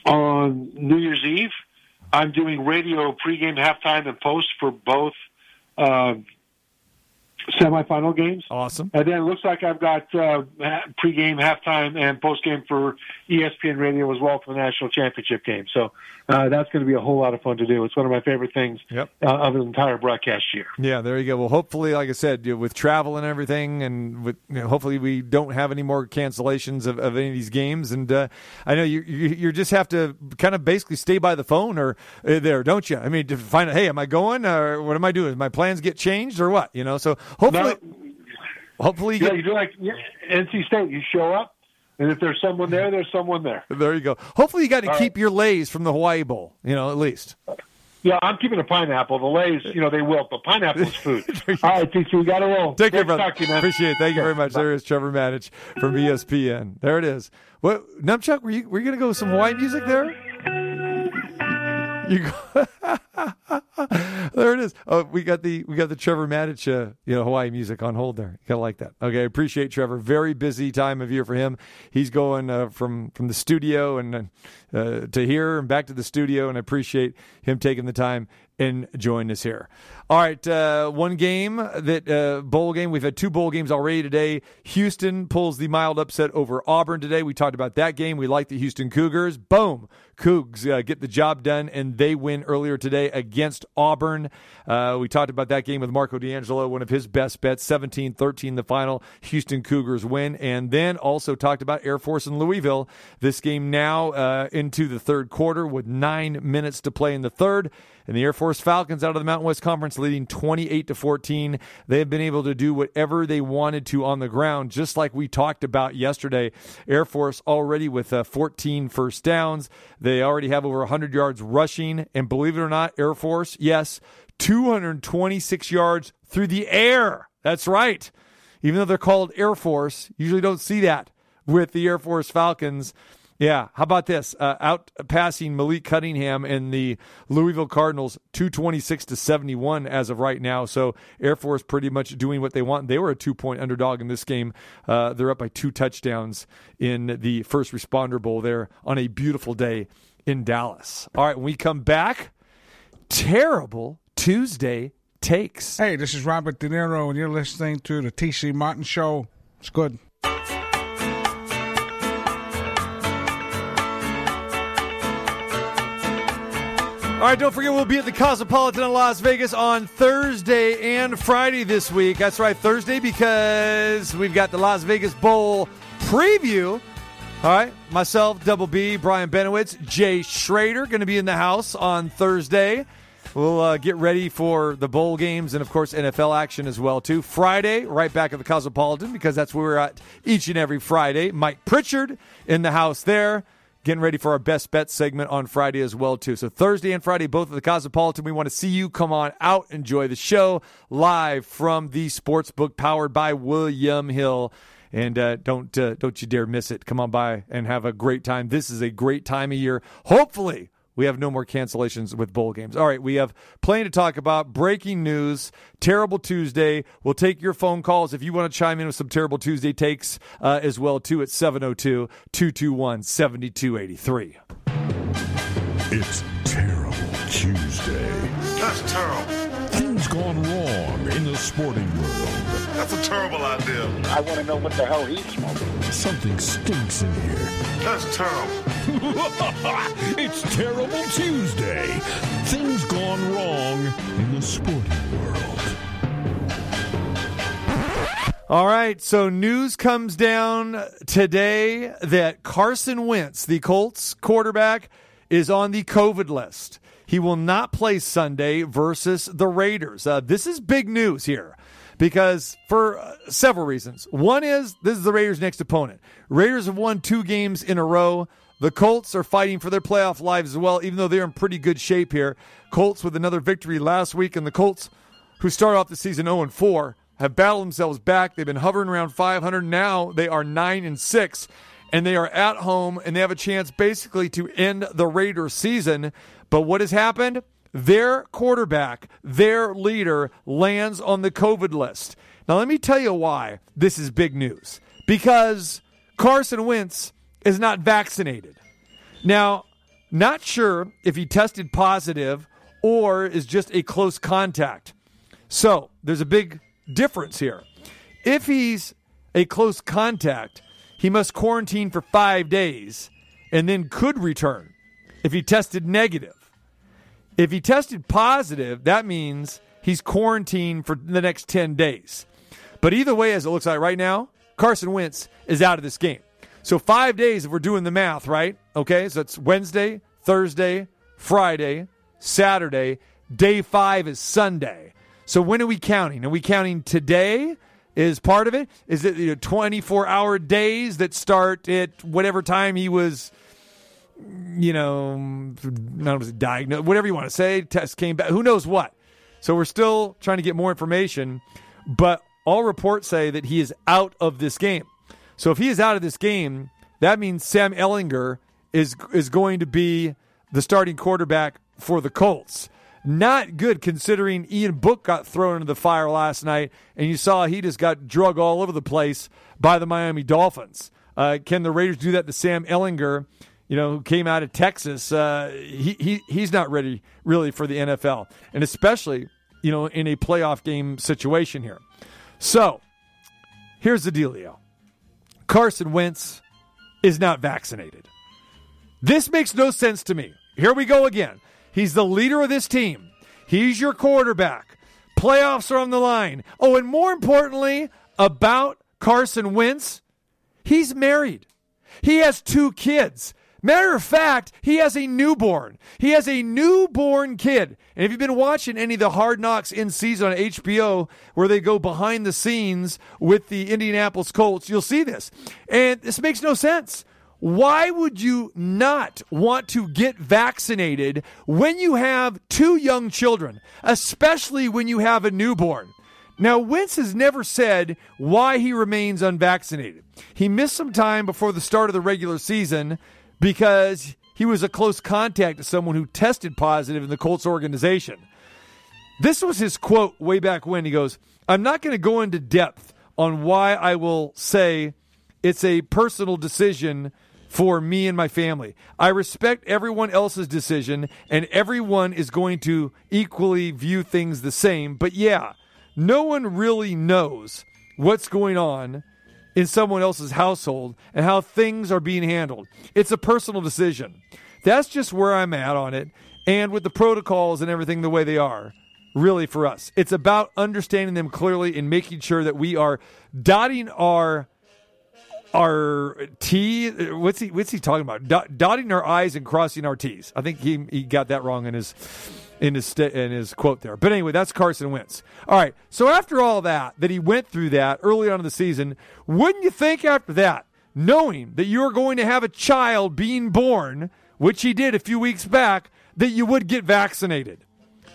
on New Year's Eve. I'm doing radio pregame, halftime, and post for both um, semifinal games. Awesome. And then it looks like I've got uh, pregame, halftime, and postgame for ESPN Radio as well for the national championship game. So uh, that's going to be a whole lot of fun to do. It's one of my favorite things Yep. uh, of the entire broadcast year. Yeah, there you go. Well, hopefully, like I said, with travel and everything, and with you know, hopefully we don't have any more cancellations of, of any of these games. And uh, I know you, you you just have to kind of basically stay by the phone or uh, there, don't you? I mean, to find out, hey, am I going or what am I doing? My plans get changed or what? You know, so hopefully, hopefully, you Yeah, get, you do like yeah, NC State. You show up, and if there's someone there, there's someone there. there you go. Hopefully, you got to All keep your leis from the Hawaii Bowl. You know, at least. Yeah, I'm keeping a pineapple. The leis, you know, they wilt, but pineapple's food. All right, TC, we got to roll. Take care, brother. to you, man. Appreciate it. Thank you very much. There is Trevor Matich from ESPN. There it is. What Numchuck? Were you were you gonna go with some Hawaii music there? You go, there it is. Oh, we got the we got the Trevor Matich, uh, you know, Hawaii music on hold there. You gotta like that. Okay, appreciate Trevor. Very busy time of year for him. He's going uh, from from the studio and uh, to here and back to the studio, and I appreciate him taking the time and join us here. All right, uh, one game that uh, bowl game. We've had two bowl games already today. Houston pulls the mild upset over Auburn today. We talked about that game. We like the Houston Cougars. Boom, Cougs uh, get the job done, and they win earlier today against Auburn. Uh, we talked about that game with Marco D'Angelo, one of his best bets, 17-13 the final. Houston Cougars win, and then also talked about Air Force and Louisville. This game now uh, into the third quarter with nine minutes to play in the third. And the Air Force Falcons out of the Mountain West Conference leading 28 to 14. They have been able to do whatever they wanted to on the ground, just like we talked about yesterday. Air Force already with uh, 14 first downs. They already have over 100 yards rushing. And believe it or not, Air Force, yes, 226 yards through the air. That's right. Even though they're called Air Force, usually don't see that with the Air Force Falcons. Yeah, how about this? Uh, out passing Malik Cunningham and the Louisville Cardinals 226 to 71 as of right now. So Air Force pretty much doing what they want. They were a two point underdog in this game. Uh, they're up by two touchdowns in the first responder bowl there on a beautiful day in Dallas. All right, when we come back, terrible Tuesday takes. Hey, this is Robert De Niro, and you're listening to the TC Martin Show. It's good. All right, don't forget we'll be at the Cosmopolitan in Las Vegas on Thursday and Friday this week. That's right, Thursday because we've got the Las Vegas Bowl preview. All right, myself, Double B, Brian Benowitz, Jay Schrader going to be in the house on Thursday. We'll uh, get ready for the bowl games and, of course, NFL action as well too. Friday, right back at the Cosmopolitan because that's where we're at each and every Friday. Mike Pritchard in the house there getting ready for our best bet segment on Friday as well too. So Thursday and Friday, both at the Cosmopolitan. We want to see you. Come on out, enjoy the show live from the sports book powered by William Hill. And uh, don't uh, don't you dare miss it. Come on by and have a great time. This is a great time of year. Hopefully, we have no more cancellations with bowl games. All right, we have plenty to talk about. Breaking news, terrible Tuesday. We'll take your phone calls if you want to chime in with some terrible Tuesday takes uh, as well too at 702-221-7283. It's Terrible Tuesday. That's terrible. Things gone wrong in the sporting world. That's a terrible idea. I want to know what the hell he's smoking. Something stinks in here. That's terrible. it's Terrible Tuesday. Things gone wrong in the sporting world. All right, so news comes down today that Carson Wentz, the Colts quarterback, is on the COVID list. He will not play Sunday versus the Raiders. Uh, this is big news here because for uh, several reasons. One is this is the Raiders' next opponent. Raiders have won two games in a row. The Colts are fighting for their playoff lives as well, even though they're in pretty good shape here. Colts with another victory last week, and the Colts, who started off the season 0 4, have battled themselves back. They've been hovering around 500. Now they are 9 and 6 and they are at home and they have a chance basically to end the Raiders season. But what has happened? Their quarterback, their leader lands on the COVID list. Now let me tell you why this is big news. Because Carson Wentz is not vaccinated. Now, not sure if he tested positive or is just a close contact. So, there's a big difference here. If he's a close contact, he must quarantine for five days and then could return if he tested negative. If he tested positive, that means he's quarantined for the next 10 days. But either way, as it looks like right now, Carson Wentz is out of this game. So five days, if we're doing the math, right? Okay, so it's Wednesday, Thursday, Friday, Saturday. Day five is Sunday. So when are we counting? Are we counting today? Is part of it? Is it know, 24 hour days that start at whatever time he was, you know, not diagnosed, whatever you want to say, test came back, who knows what. So we're still trying to get more information, but all reports say that he is out of this game. So if he is out of this game, that means Sam Ehlinger is is going to be the starting quarterback for the Colts. Not good considering Ian Book got thrown into the fire last night, and you saw he just got drug all over the place by the Miami Dolphins. Uh, can the Raiders do that to Sam Ehlinger? You know, who came out of Texas? Uh, he, he he's not ready really for the NFL, and especially you know in a playoff game situation here. So here's the dealio: Carson Wentz is not vaccinated. This makes no sense to me. Here we go again. He's the leader of this team. He's your quarterback. Playoffs are on the line. Oh, and more importantly, about Carson Wentz, he's married. He has two kids. Matter of fact, he has a newborn. He has a newborn kid. And if you've been watching any of the Hard Knocks in season on HBO, where they go behind the scenes with the Indianapolis Colts, you'll see this. And this makes no sense. Why would you not want to get vaccinated when you have two young children, especially when you have a newborn? Now, Wentz has never said why he remains unvaccinated. He missed some time before the start of the regular season because he was a close contact to someone who tested positive in the Colts organization. This was his quote way back when. He goes, I'm not going to go into depth on why I will say it's a personal decision for me and my family. I respect everyone else's decision, and everyone is going to equally view things the same. But yeah, no one really knows what's going on in someone else's household and how things are being handled. It's a personal decision. That's just where I'm at on it, and with the protocols and everything the way they are. Really, for us, it's about understanding them clearly and making sure that we are dotting our our T. What's he? What's he talking about? Dot, dotting our I's and crossing our T's. I think he he got that wrong in his in his st- in his quote there. But anyway, that's Carson Wentz. All right. So after all that, that he went through that early on in the season, wouldn't you think after that, knowing that you are going to have a child being born, which he did a few weeks back, that you would get vaccinated?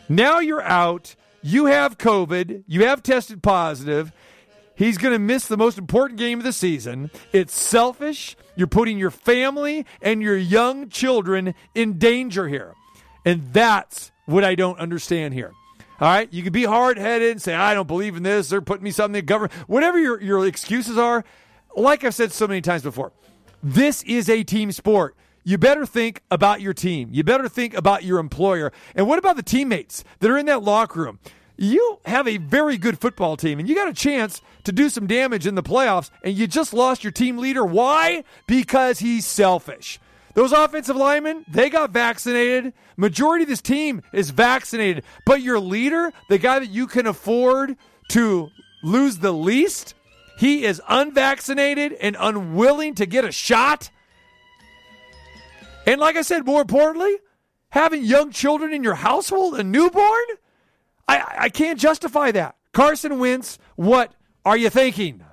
Now you're out. You have COVID. You have tested positive. He's going to miss the most important game of the season. It's selfish. You're putting your family and your young children in danger here. And that's what I don't understand here. All right, you can be hard headed and say, I don't believe in this. They're putting me something in government. Whatever your, your excuses are, like I've said so many times before, this is a team sport. You better think about your team. You better think about your employer. And what about the teammates that are in that locker room? You have a very good football team and you got a chance to do some damage in the playoffs, and you just lost your team leader. Why? Because he's selfish. Those offensive linemen, they got vaccinated. Majority of this team is vaccinated. But your leader, the guy that you can afford to lose the least, he is unvaccinated and unwilling to get a shot. And like I said, more importantly, having young children in your household, a newborn, I, I can't justify that. Carson Wentz, what are you thinking?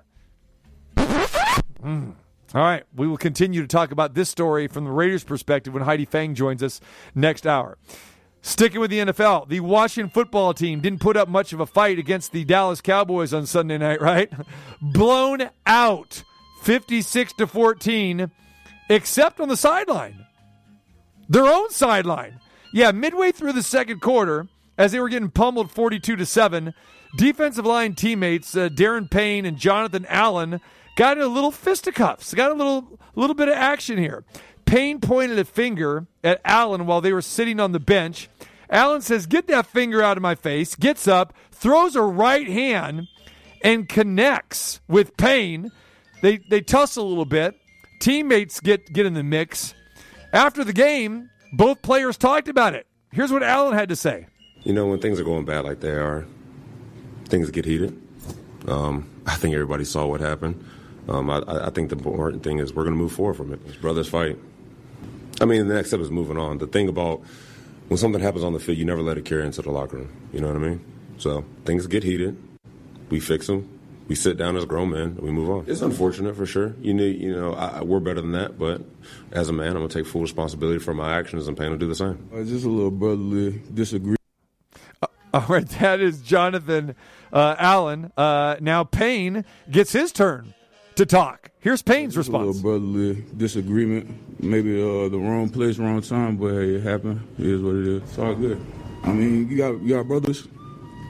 Mm. All right, we will continue to talk about this story from the Raiders' perspective when Heidi Fang joins us next hour. Sticking with the NFL, the Washington football team didn't put up much of a fight against the Dallas Cowboys on Sunday night, right? Blown out 56 to 14, except on the sideline. Their own sideline. Yeah, midway through the second quarter, as they were getting pummeled 42 to 7, defensive line teammates uh, Daron Payne and Jonathan Allen got a little fisticuffs, got a little little bit of action here. Payne pointed a finger at Allen while they were sitting on the bench. Allen says, Get that finger out of my face, gets up, throws a right hand, and connects with Payne. They, they tussle a little bit. Teammates get, get in the mix. After the game, both players talked about it. Here's what Allen had to say. You know, when things are going bad like they are, things get heated. Um, I think everybody saw what happened. Um, I, I, think the important thing is we're going to move forward from it. It's brothers fight. I mean, the next step is moving on. The thing about when something happens on the field, you never let it carry into the locker room. You know what I mean? So things get heated. We fix them. We sit down as grown men. We move on. It's unfortunate for sure. You need, you know, I, we're better than that. But as a man, I'm gonna take full responsibility for my actions, and Payne will do the same. Uh, just a little brotherly disagreement. Uh, all right, that is Jonathan uh, Allen. Uh, now Payne gets his turn to talk. Here's Payne's response. A little brotherly disagreement, maybe uh, the wrong place, wrong time, but hey, it happened. It is what it is. It's all good. I mean, you got you got brothers,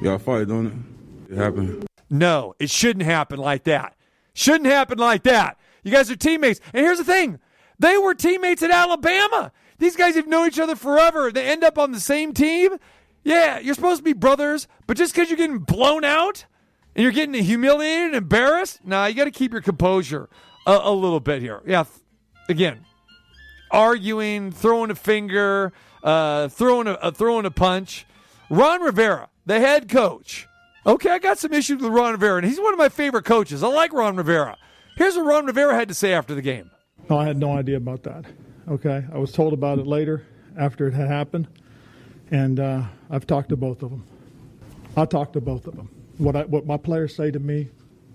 y'all fight, don't it? It happened. No, it shouldn't happen like that. Shouldn't happen like that. You guys are teammates. And here's the thing they were teammates at Alabama. These guys have known each other forever. They end up on the same team. Yeah, you're supposed to be brothers, but just because you're getting blown out, and you're getting humiliated and embarrassed, nah, you got to keep your composure a, a, little bit here. Yeah, again, arguing, throwing a finger, uh, throwing a throwing a punch. Ron Rivera, the head coach. Okay, I got some issues with Ron Rivera, and he's one of my favorite coaches. I like Ron Rivera. Here's what Ron Rivera had to say after the game. No, I had no idea about that. Okay, I was told about it later after it had happened, and uh, I've talked to both of them. I talked to both of them what I, what my players say to me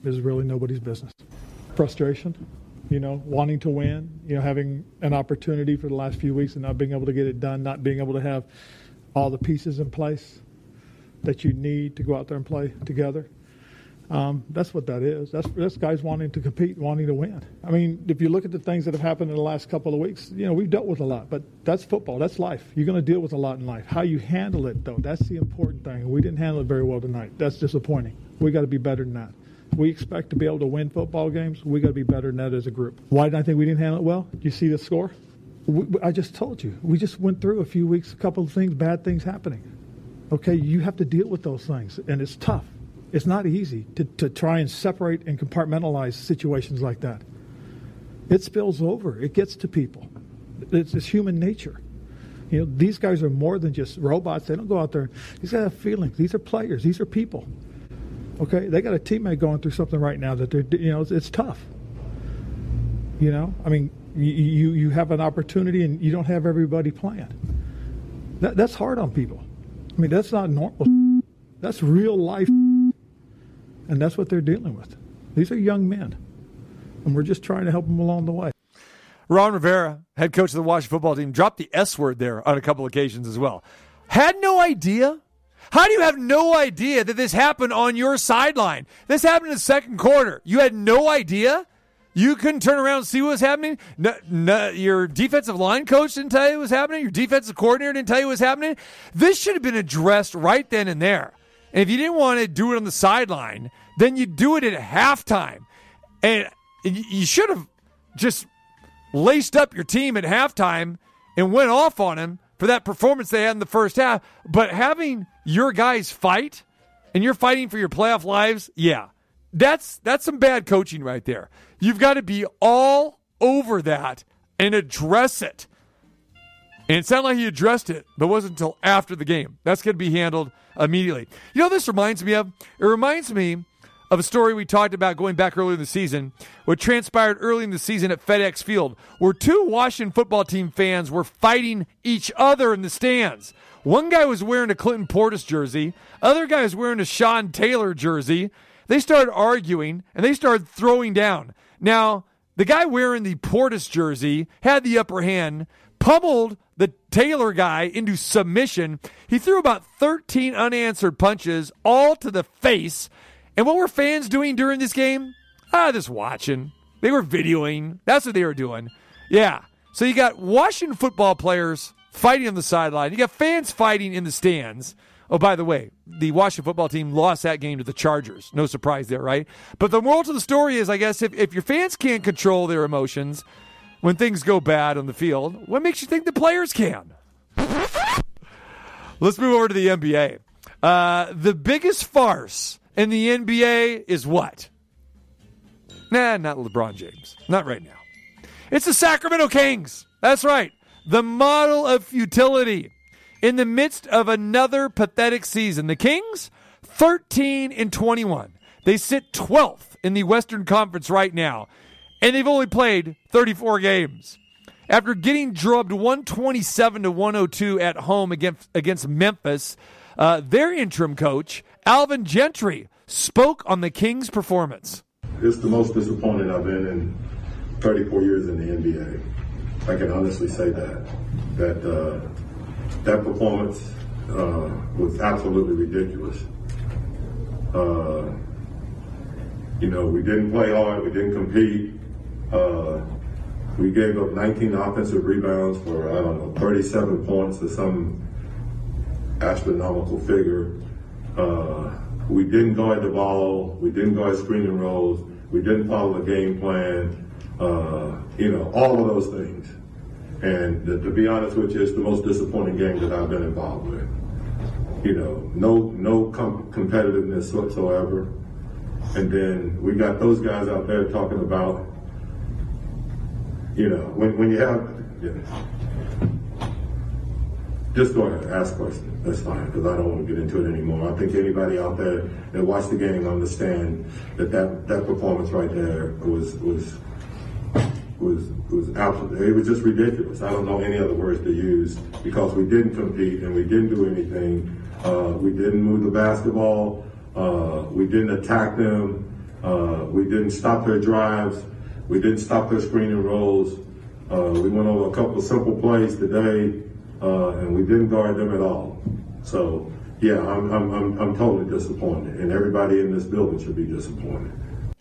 is really nobody's business. Frustration, you know, wanting to win, you know, having an opportunity for the last few weeks and not being able to get it done, not being able to have all the pieces in place that you need to go out there and play together. Um, that's what that is. That's that's guys wanting to compete, wanting to win. I mean, if you look at the things that have happened in the last couple of weeks, you know, we've dealt with a lot, but that's football. That's life. You're going to deal with a lot in life. How you handle it, though, that's the important thing. We didn't handle it very well tonight. That's disappointing. We got to be better than that. We expect to be able to win football games. We got to be better than that as a group. Why did I think we didn't handle it well? You see the score? We, I just told you. We just went through a few weeks, a couple of things, bad things happening. Okay, you have to deal with those things, and it's tough. It's not easy to, to try and separate and compartmentalize situations like that. It spills over, it gets to people. It's, it's human nature. You know, these guys are more than just robots. They don't go out there. These guys have feelings. These are players. These are people. Okay, they got a teammate going through something right now that they're, you know, it's, it's tough. You know, I mean, you, you have an opportunity and you don't have everybody playing. That, that's hard on people. I mean, that's not normal. That's real life and that's what they're dealing with. These are young men, and we're just trying to help them along the way. Ron Rivera, head coach of the Washington football team, dropped the S word there on a couple occasions as well. Had no idea. How do you have no idea that this happened on your sideline? This happened in the second quarter. You had no idea? You couldn't turn around and see what was happening? No, no, your defensive line coach didn't tell you what was happening? Your defensive coordinator didn't tell you what was happening? This should have been addressed right then and there. And if you didn't want to do it on the sideline, then you do it at halftime. And you should have just laced up your team at halftime and went off on him for that performance they had in the first half. But having your guys fight and you're fighting for your playoff lives, yeah, that's that's some bad coaching right there. You've got to be all over that and address it. And it sounded like he addressed it, but it wasn't until after the game. That's going to be handled immediately. You know, this reminds me of? It reminds me of a story we talked about going back earlier in the season, what transpired early in the season at FedEx Field, where two Washington football team fans were fighting each other in the stands. One guy was wearing a Clinton Portis jersey, other guy was wearing a Sean Taylor jersey. They started arguing and they started throwing down. Now, the guy wearing the Portis jersey had the upper hand, pummeled the Taylor guy into submission. He threw about 13 unanswered punches, all to the face. And what were fans doing during this game? Ah, just watching. They were videoing. That's what they were doing. Yeah. So you got Washington football players fighting on the sideline. You got fans fighting in the stands. Oh, by the way, the Washington football team lost that game to the Chargers. No surprise there, right? But the moral to the story is, I guess, if, if your fans can't control their emotions when things go bad on the field, what makes you think the players can? Let's move over to the NBA. Uh, the biggest farce in the NBA is what? Nah, not LeBron James. Not right now. It's the Sacramento Kings. That's right. The model of futility. In the midst of another pathetic season, the Kings 13 and 21. They sit 12th in the Western Conference right now, and they've only played 34 games. After getting drubbed 127 to 102 at home against against Memphis, uh, their interim coach Alvin Gentry spoke on the Kings' performance. It's the most disappointing I've been in 34 years in the NBA. I can honestly say that that uh, that performance uh, was absolutely ridiculous. Uh, you know, we didn't play hard, we didn't compete. Uh, we gave up 19 offensive rebounds for I don't know 37 points or some astronomical figure. Uh, we didn't guard the ball. We didn't guard screening rolls. We didn't follow the game plan. Uh, you know, all of those things. And to, to be honest with you, it's the most disappointing game that I've been involved with. You know, no no com- competitiveness whatsoever. And then we got those guys out there talking about, you know, when, when you have, just go ahead, ask questions. That's fine, because I don't want to get into it anymore. I think anybody out there that watched the game understand that that, that performance right there was was was was absolutely it was just ridiculous. I don't know any other words to use because we didn't compete and we didn't do anything. Uh, we didn't move the basketball. Uh, we didn't attack them. Uh, we didn't stop their drives. We didn't stop their screening rolls. Uh, we went over a couple of simple plays today, uh, and we didn't guard them at all. So yeah, I'm, I'm, I'm, I'm totally disappointed, and everybody in this building should be disappointed.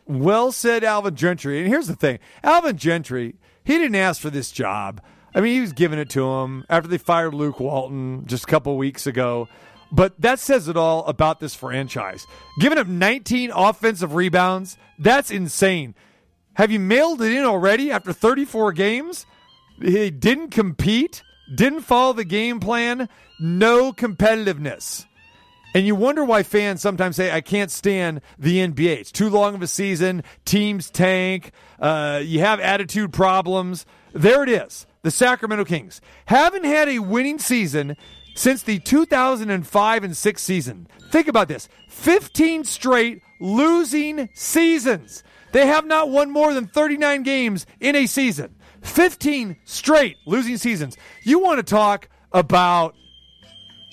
Well said, Alvin Gentry. And here's the thing Alvin Gentry, he didn't ask for this job. I mean, he was giving it to him after they fired Luke Walton just a couple weeks ago. But that says it all about this franchise. Giving up 19 offensive rebounds, that's insane. Have you mailed it in already after 34 games? He didn't compete, didn't follow the game plan, no competitiveness. And you wonder why fans sometimes say, I can't stand the NBA. It's too long of a season. Teams tank. Uh, you have attitude problems. There it is. The Sacramento Kings haven't had a winning season since the 2005 and 6 season. Think about this 15 straight losing seasons. They have not won more than 39 games in a season. 15 straight losing seasons. You want to talk about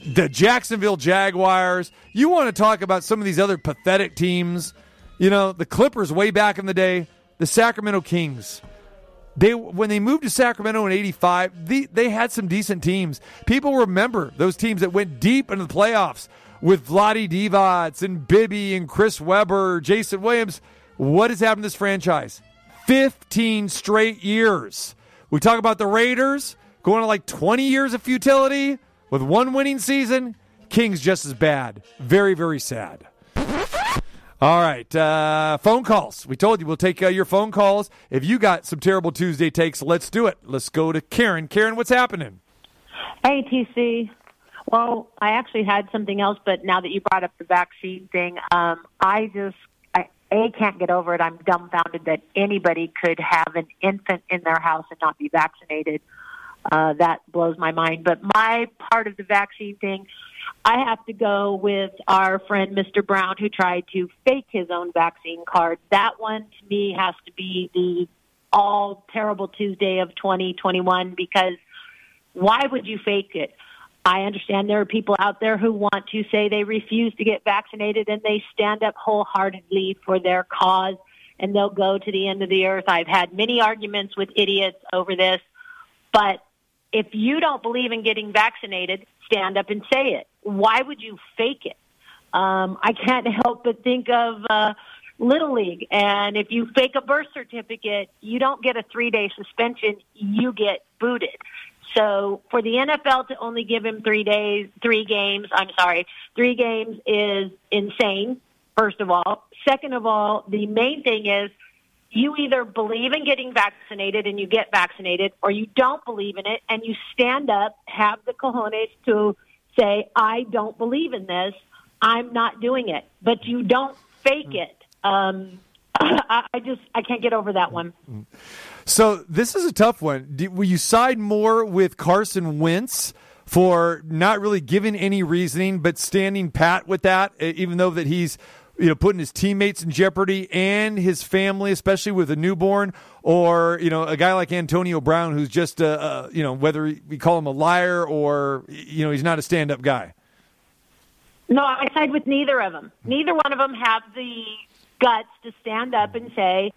the Jacksonville Jaguars. You want to talk about some of these other pathetic teams. You know, the Clippers way back in the day, the Sacramento Kings. They when they moved to Sacramento in 85, they, they had some decent teams. People remember those teams that went deep into the playoffs with Vlade Divac and Bibby and Chris Webber, Jason Williams. What has happened to this franchise? 15 straight years. We talk about the Raiders going to like 20 years of futility with one winning season. Kings just as bad. Very, very sad. All right, uh, phone calls. We told you we'll take uh, your phone calls. If you got some terrible Tuesday takes, let's do it. Let's go to Karen. Karen, what's happening? Hey, TC. Well, I actually had something else, but now that you brought up the vaccine thing, um, I just a can't get over it. I'm dumbfounded that anybody could have an infant in their house and not be vaccinated. Uh, that blows my mind. But my part of the vaccine thing, I have to go with our friend Mr. Brown who tried to fake his own vaccine card. That one to me has to be the all terrible Tuesday of 2021 because why would you fake it? I understand there are people out there who want to say they refuse to get vaccinated and they stand up wholeheartedly for their cause and they'll go to the end of the earth. I've had many arguments with idiots over this, but if you don't believe in getting vaccinated, stand up and say it. Why would you fake it? Um, I can't help but think of uh, Little League, and if you fake a birth certificate, you don't get a three day suspension, you get booted. So for the NFL to only give him three days, three games, I'm sorry, three games is insane, first of all. Second of all, the main thing is you either believe in getting vaccinated and you get vaccinated, or you don't believe in it and you stand up, have the cojones to say, I don't believe in this, I'm not doing it. But you don't fake it. Um, I, I just, I can't get over that one. So this is a tough one. Will you side more with Carson Wentz for not really giving any reasoning, but standing pat with that, even though that he's you know putting his teammates in jeopardy and his family, especially with a newborn, or you know a guy like Antonio Brown, who's just a, a you know whether we call him a liar or you know he's not a stand-up guy. No, I side with neither of them. Neither one of them have the guts to stand up and say,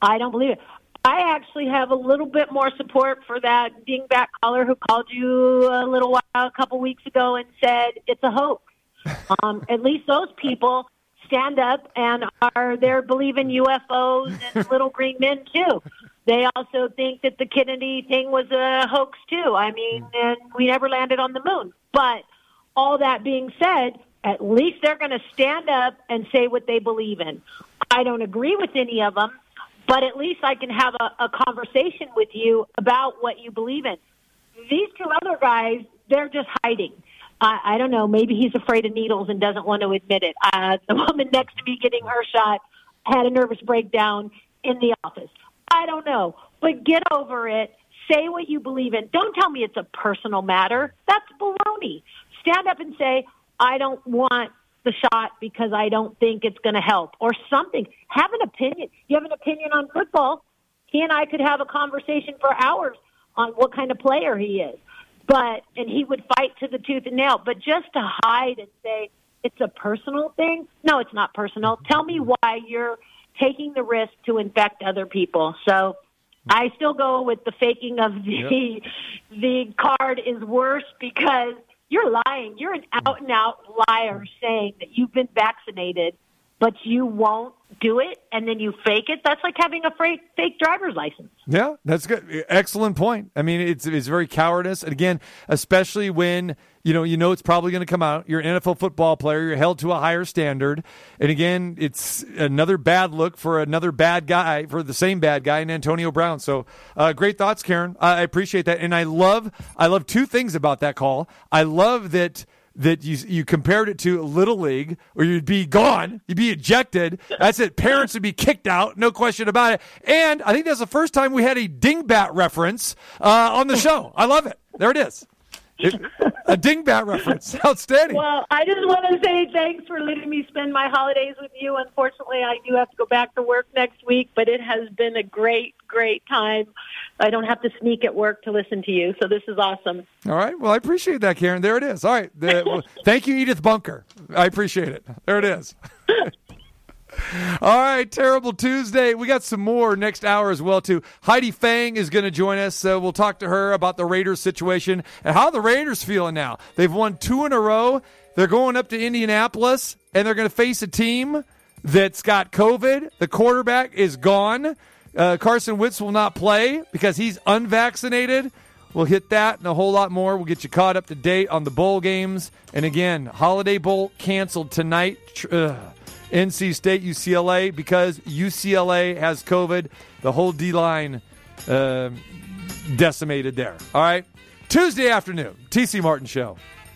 I don't believe it. I actually have a little bit more support for that dingbat caller who called you a little while, a couple weeks ago, and said it's a hoax. Um, at least those people stand up and are there believing UFOs and little green men too. They also think that the Kennedy thing was a hoax too. I mean, and we never landed on the moon. But all that being said, at least they're going to stand up and say what they believe in. I don't agree with any of them, but at least I can have a, a conversation with you about what you believe in. These two other guys, they're just hiding. I, I don't know. Maybe he's afraid of needles and doesn't want to admit it. Uh, the woman next to me getting her shot had a nervous breakdown in the office. I don't know, but get over it. Say what you believe in. Don't tell me it's a personal matter. That's baloney. Stand up and say, I don't want the shot because I don't think it's going to help or something. Have an opinion. You have an opinion on football. He and I could have a conversation for hours on what kind of player he is. But, and he would fight to the tooth and nail. But just to hide and say it's a personal thing, no, it's not personal. Tell me why you're taking the risk to infect other people. So I still go with the faking of the the card is worse because you're lying. You're an out and out liar saying that you've been vaccinated, but you won't do it, and then you fake it. That's like having a fake, fake driver's license. Yeah, that's good. Excellent point. I mean, it's it's very cowardice, and again, especially when you know you know it's probably going to come out. You're an NFL football player. You're held to a higher standard, and again, it's another bad look for another bad guy for the same bad guy in Antonio Brown. So, uh, great thoughts, Karen. I appreciate that, and I love I love two things about that call. I love that that you you compared it to Little League, or you'd be gone, you'd be ejected. That's it. Parents would be kicked out, no question about it. And I think that's the first time we had a dingbat reference uh, on the show. I love it. There it is. It- a dingbat reference. Outstanding. Well, I just want to say thanks for letting me spend my holidays with you. Unfortunately, I do have to go back to work next week, but it has been a great, great time. I don't have to sneak at work to listen to you, so this is awesome. All right. Well, I appreciate that, Karen. There it is. All right. The- well, thank you, Edith Bunker. I appreciate it. There it is. All right, terrible Tuesday. We got some more next hour as well too. Heidi Fang is going to join us. So we'll talk to her about the Raiders situation and how the Raiders feeling now. They've won two in a row. They're going up to Indianapolis and they're going to face a team that's got COVID. The quarterback is gone. Uh, Carson Wentz will not play because he's unvaccinated. We'll hit that and a whole lot more. We'll get you caught up to date on the bowl games. And again, Holiday Bowl canceled tonight. Ugh. NC State, UCLA, because UCLA has COVID. The whole D line uh, decimated there. All right. Tuesday afternoon, TC Martin Show.